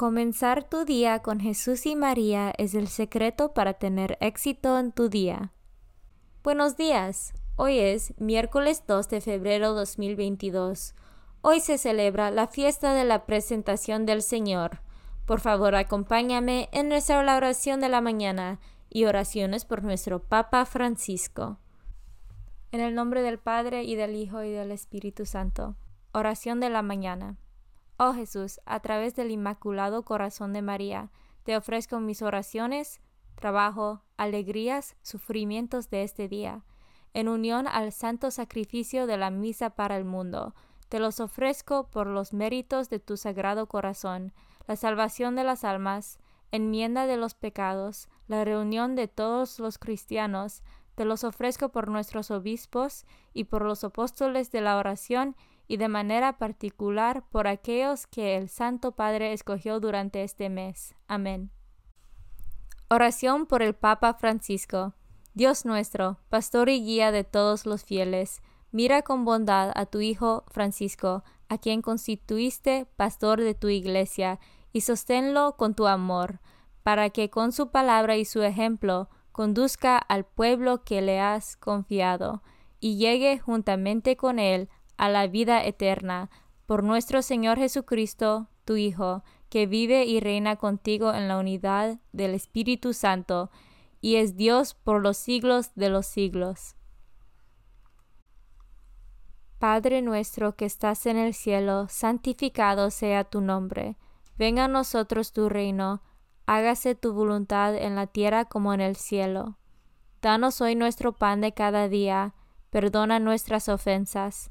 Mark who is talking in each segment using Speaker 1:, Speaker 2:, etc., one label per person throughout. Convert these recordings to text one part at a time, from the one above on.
Speaker 1: Comenzar tu día con Jesús y María es el secreto para tener éxito en tu día. Buenos días. Hoy es miércoles 2 de febrero 2022. Hoy se celebra la fiesta de la presentación del Señor. Por favor, acompáñame en nuestra oración de la mañana y oraciones por nuestro Papa Francisco. En el nombre del Padre y del Hijo y del Espíritu Santo. Oración de la mañana. Oh Jesús, a través del Inmaculado Corazón de María, te ofrezco mis oraciones, trabajo, alegrías, sufrimientos de este día, en unión al santo sacrificio de la misa para el mundo. Te los ofrezco por los méritos de tu sagrado corazón, la salvación de las almas, enmienda de los pecados, la reunión de todos los cristianos, te los ofrezco por nuestros obispos y por los apóstoles de la oración y de manera particular por aquellos que el Santo Padre escogió durante este mes. Amén. Oración por el Papa Francisco. Dios nuestro, pastor y guía de todos los fieles, mira con bondad a tu Hijo Francisco, a quien constituiste pastor de tu iglesia, y sosténlo con tu amor, para que con su palabra y su ejemplo conduzca al pueblo que le has confiado, y llegue juntamente con él a la vida eterna, por nuestro Señor Jesucristo, tu Hijo, que vive y reina contigo en la unidad del Espíritu Santo, y es Dios por los siglos de los siglos. Padre nuestro que estás en el cielo, santificado sea tu nombre. Venga a nosotros tu reino, hágase tu voluntad en la tierra como en el cielo. Danos hoy nuestro pan de cada día, perdona nuestras ofensas,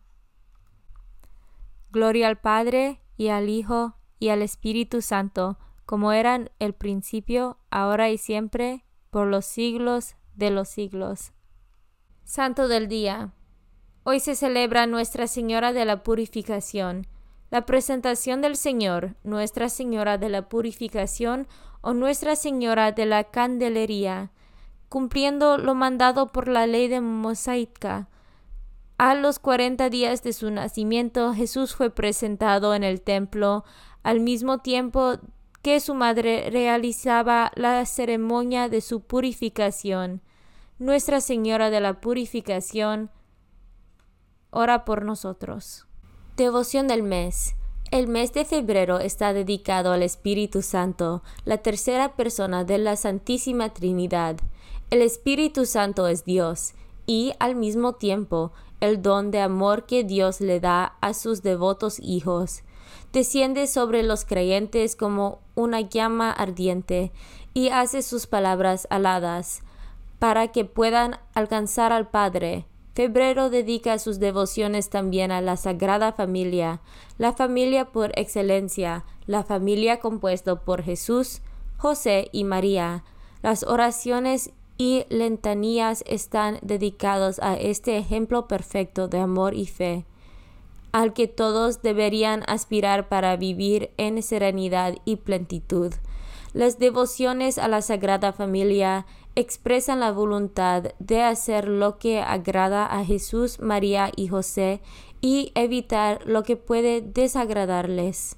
Speaker 1: Gloria al Padre y al Hijo y al Espíritu Santo, como eran el principio, ahora y siempre, por los siglos de los siglos. Santo del Día. Hoy se celebra Nuestra Señora de la Purificación, la presentación del Señor, Nuestra Señora de la Purificación o Nuestra Señora de la Candelería, cumpliendo lo mandado por la ley de Mosaica a los cuarenta días de su nacimiento, Jesús fue presentado en el templo al mismo tiempo que su madre realizaba la ceremonia de su purificación. Nuestra Señora de la Purificación, ora por nosotros. Devoción del mes. El mes de febrero está dedicado al Espíritu Santo, la tercera persona de la Santísima Trinidad. El Espíritu Santo es Dios y, al mismo tiempo, el don de amor que Dios le da a sus devotos hijos. Desciende sobre los creyentes como una llama ardiente y hace sus palabras aladas para que puedan alcanzar al Padre. Febrero dedica sus devociones también a la Sagrada Familia, la familia por excelencia, la familia compuesta por Jesús, José y María. Las oraciones y lentanías están dedicados a este ejemplo perfecto de amor y fe, al que todos deberían aspirar para vivir en serenidad y plenitud. Las devociones a la Sagrada Familia expresan la voluntad de hacer lo que agrada a Jesús, María y José y evitar lo que puede desagradarles.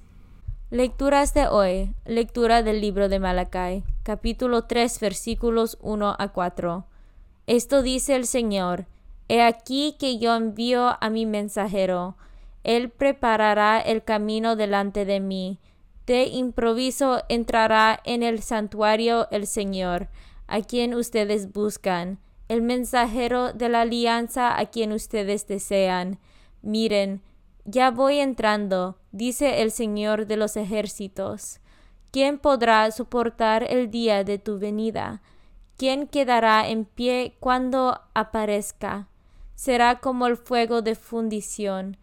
Speaker 1: Lecturas de hoy. Lectura del libro de Malacai, capítulo 3, versículos 1 a 4. Esto dice el Señor: He aquí que yo envío a mi mensajero. Él preparará el camino delante de mí. De improviso entrará en el santuario el Señor, a quien ustedes buscan, el mensajero de la alianza a quien ustedes desean. Miren, ya voy entrando, dice el Señor de los ejércitos. ¿Quién podrá soportar el día de tu venida? ¿Quién quedará en pie cuando aparezca? Será como el fuego de fundición,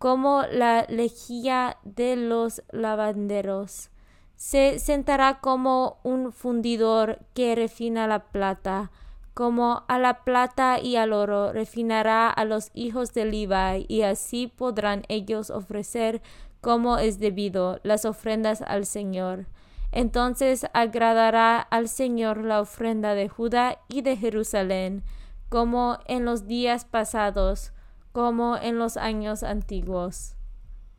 Speaker 1: como la lejía de los lavanderos. Se sentará como un fundidor que refina la plata, como a la plata y al oro refinará a los hijos de Levi, y así podrán ellos ofrecer como es debido las ofrendas al Señor. Entonces agradará al Señor la ofrenda de Judá y de Jerusalén, como en los días pasados, como en los años antiguos.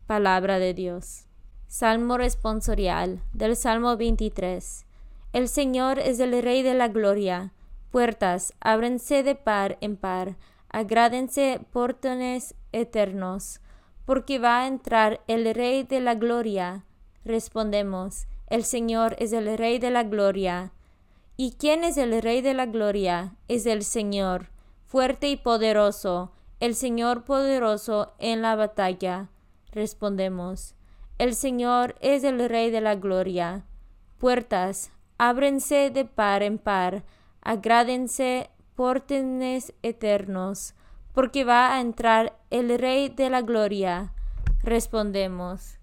Speaker 1: Palabra de Dios. Salmo responsorial del Salmo 23. El Señor es el Rey de la Gloria Puertas, ábrense de par en par, agrádense portones eternos, porque va a entrar el Rey de la Gloria. Respondemos, el Señor es el Rey de la Gloria. ¿Y quién es el Rey de la Gloria? Es el Señor, fuerte y poderoso, el Señor poderoso en la batalla. Respondemos, el Señor es el Rey de la Gloria. Puertas, ábrense de par en par, agrádense portenes eternos, porque va a entrar el Rey de la Gloria. Respondemos,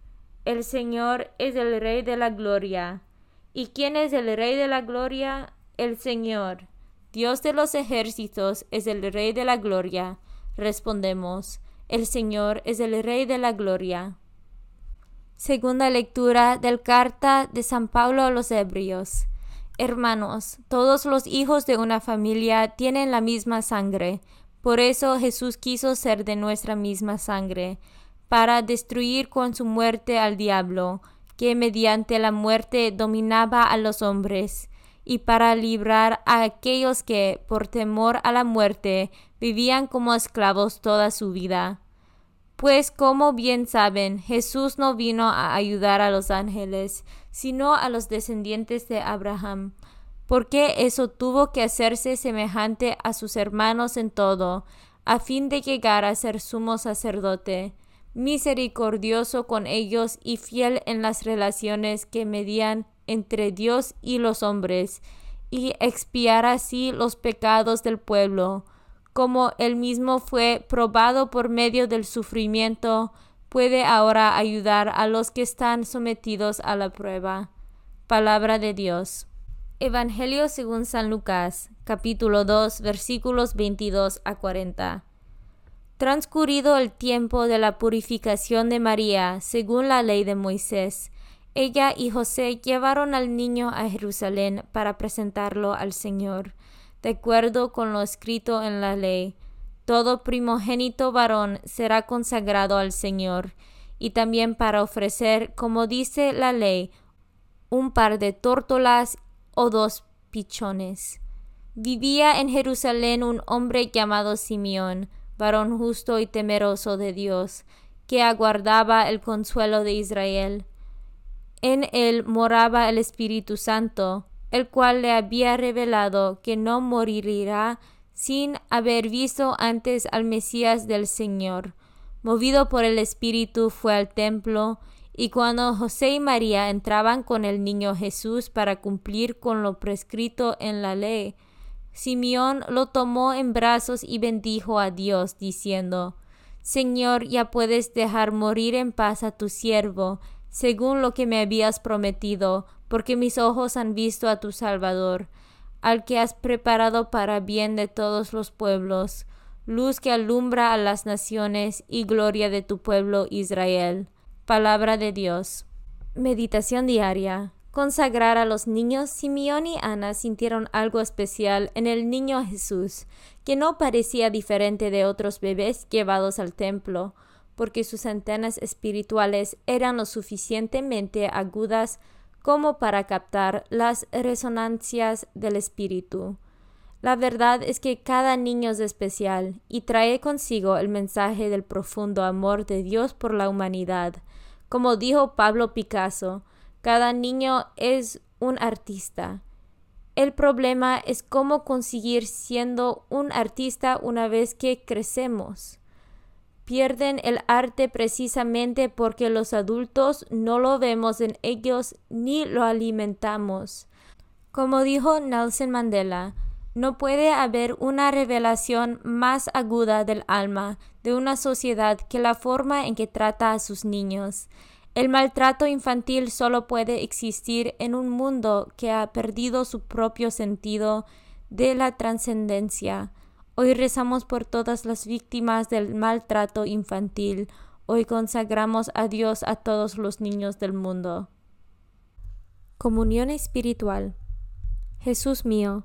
Speaker 1: el Señor es el Rey de la Gloria. ¿Y quién es el Rey de la Gloria? El Señor. Dios de los ejércitos es el Rey de la Gloria. Respondemos, el Señor es el Rey de la Gloria. Segunda lectura del carta de San Pablo a los Hebreos. Hermanos, todos los hijos de una familia tienen la misma sangre. Por eso Jesús quiso ser de nuestra misma sangre, para destruir con su muerte al diablo, que mediante la muerte dominaba a los hombres, y para librar a aquellos que, por temor a la muerte, vivían como esclavos toda su vida. Pues como bien saben, Jesús no vino a ayudar a los ángeles, sino a los descendientes de Abraham, porque eso tuvo que hacerse semejante a sus hermanos en todo, a fin de llegar a ser sumo sacerdote, misericordioso con ellos y fiel en las relaciones que medían entre Dios y los hombres, y expiar así los pecados del pueblo, como él mismo fue probado por medio del sufrimiento, puede ahora ayudar a los que están sometidos a la prueba. Palabra de Dios. Evangelio según San Lucas, capítulo 2, versículos 22 a 40. Transcurrido el tiempo de la purificación de María, según la ley de Moisés, ella y José llevaron al niño a Jerusalén para presentarlo al Señor de acuerdo con lo escrito en la ley. Todo primogénito varón será consagrado al Señor, y también para ofrecer, como dice la ley, un par de tórtolas o dos pichones. Vivía en Jerusalén un hombre llamado Simeón, varón justo y temeroso de Dios, que aguardaba el consuelo de Israel. En él moraba el Espíritu Santo, el cual le había revelado que no moriría sin haber visto antes al Mesías del Señor. Movido por el Espíritu fue al templo, y cuando José y María entraban con el niño Jesús para cumplir con lo prescrito en la ley, Simeón lo tomó en brazos y bendijo a Dios, diciendo Señor, ya puedes dejar morir en paz a tu siervo, según lo que me habías prometido, porque mis ojos han visto a tu Salvador, al que has preparado para bien de todos los pueblos, luz que alumbra a las naciones y gloria de tu pueblo Israel. Palabra de Dios. Meditación diaria. Consagrar a los niños, Simeón y Ana sintieron algo especial en el niño Jesús, que no parecía diferente de otros bebés llevados al templo, porque sus antenas espirituales eran lo suficientemente agudas como para captar las resonancias del espíritu. La verdad es que cada niño es especial y trae consigo el mensaje del profundo amor de Dios por la humanidad. Como dijo Pablo Picasso, cada niño es un artista. El problema es cómo conseguir siendo un artista una vez que crecemos pierden el arte precisamente porque los adultos no lo vemos en ellos ni lo alimentamos. Como dijo Nelson Mandela, no puede haber una revelación más aguda del alma de una sociedad que la forma en que trata a sus niños. El maltrato infantil solo puede existir en un mundo que ha perdido su propio sentido de la trascendencia. Hoy rezamos por todas las víctimas del maltrato infantil. Hoy consagramos a Dios a todos los niños del mundo. Comunión espiritual. Jesús mío,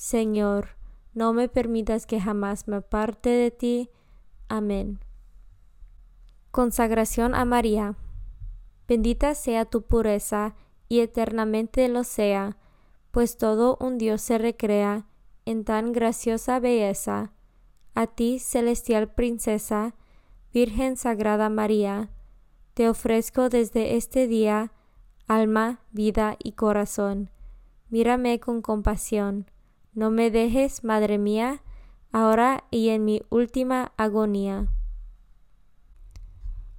Speaker 1: Señor, no me permitas que jamás me aparte de ti. Amén. Consagración a María. Bendita sea tu pureza y eternamente lo sea, pues todo un Dios se recrea en tan graciosa belleza. A ti, celestial princesa, Virgen Sagrada María, te ofrezco desde este día alma, vida y corazón. Mírame con compasión. No me dejes, Madre mía, ahora y en mi última agonía.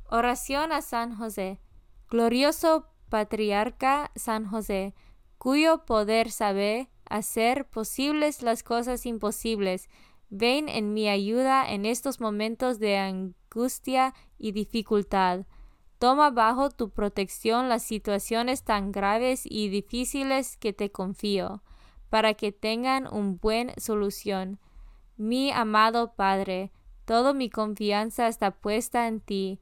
Speaker 1: Oración a San José. Glorioso patriarca San José, cuyo poder sabe hacer posibles las cosas imposibles, ven en mi ayuda en estos momentos de angustia y dificultad. Toma bajo tu protección las situaciones tan graves y difíciles que te confío, para que tengan un buen solución. Mi amado Padre, toda mi confianza está puesta en ti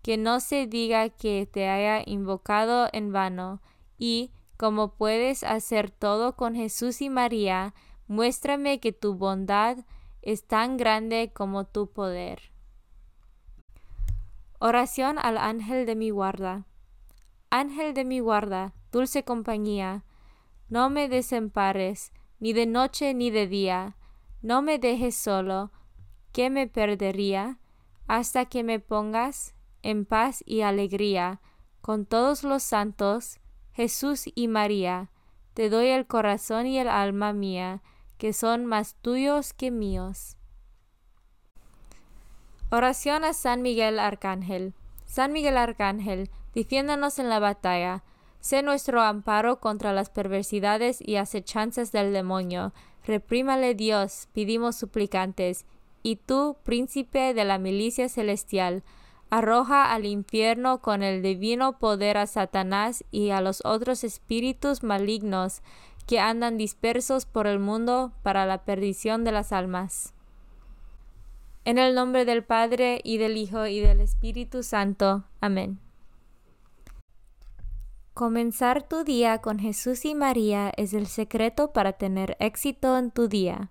Speaker 1: que no se diga que te haya invocado en vano, y, como puedes hacer todo con Jesús y María, muéstrame que tu bondad es tan grande como tu poder. Oración al ángel de mi guarda. Ángel de mi guarda, dulce compañía, no me desempares, ni de noche ni de día, no me dejes solo, que me perdería, hasta que me pongas en paz y alegría, con todos los santos, Jesús y María, te doy el corazón y el alma mía, que son más tuyos que míos. Oración a San Miguel Arcángel. San Miguel Arcángel, defiéndonos en la batalla, sé nuestro amparo contra las perversidades y acechanzas del demonio. Reprímale Dios, pedimos suplicantes, y tú, príncipe de la milicia celestial, arroja al infierno con el divino poder a Satanás y a los otros espíritus malignos que andan dispersos por el mundo para la perdición de las almas. En el nombre del Padre y del Hijo y del Espíritu Santo. Amén. Comenzar tu día con Jesús y María es el secreto para tener éxito en tu día.